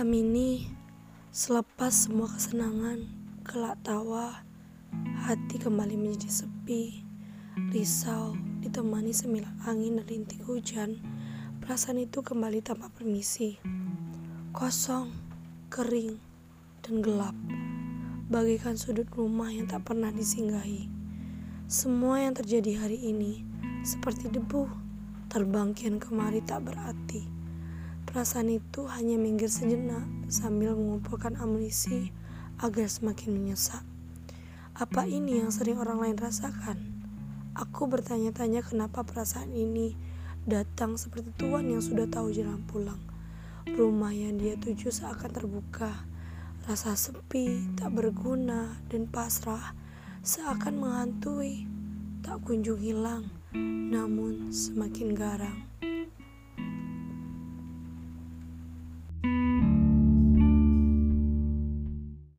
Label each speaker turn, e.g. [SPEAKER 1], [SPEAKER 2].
[SPEAKER 1] Malam ini, selepas semua kesenangan, kelak tawa, hati kembali menjadi sepi, risau, ditemani semilah angin dan rintik hujan, perasaan itu kembali tanpa permisi. Kosong, kering, dan gelap, bagaikan sudut rumah yang tak pernah disinggahi. Semua yang terjadi hari ini, seperti debu, terbang kian kemari tak berarti. Perasaan itu hanya minggir sejenak sambil mengumpulkan amunisi agar semakin menyesak. Apa ini yang sering orang lain rasakan? Aku bertanya-tanya kenapa perasaan ini datang seperti tuan yang sudah tahu jalan pulang. Rumah yang dia tuju seakan terbuka. Rasa sepi, tak berguna, dan pasrah seakan menghantui. Tak kunjung hilang, namun semakin garang.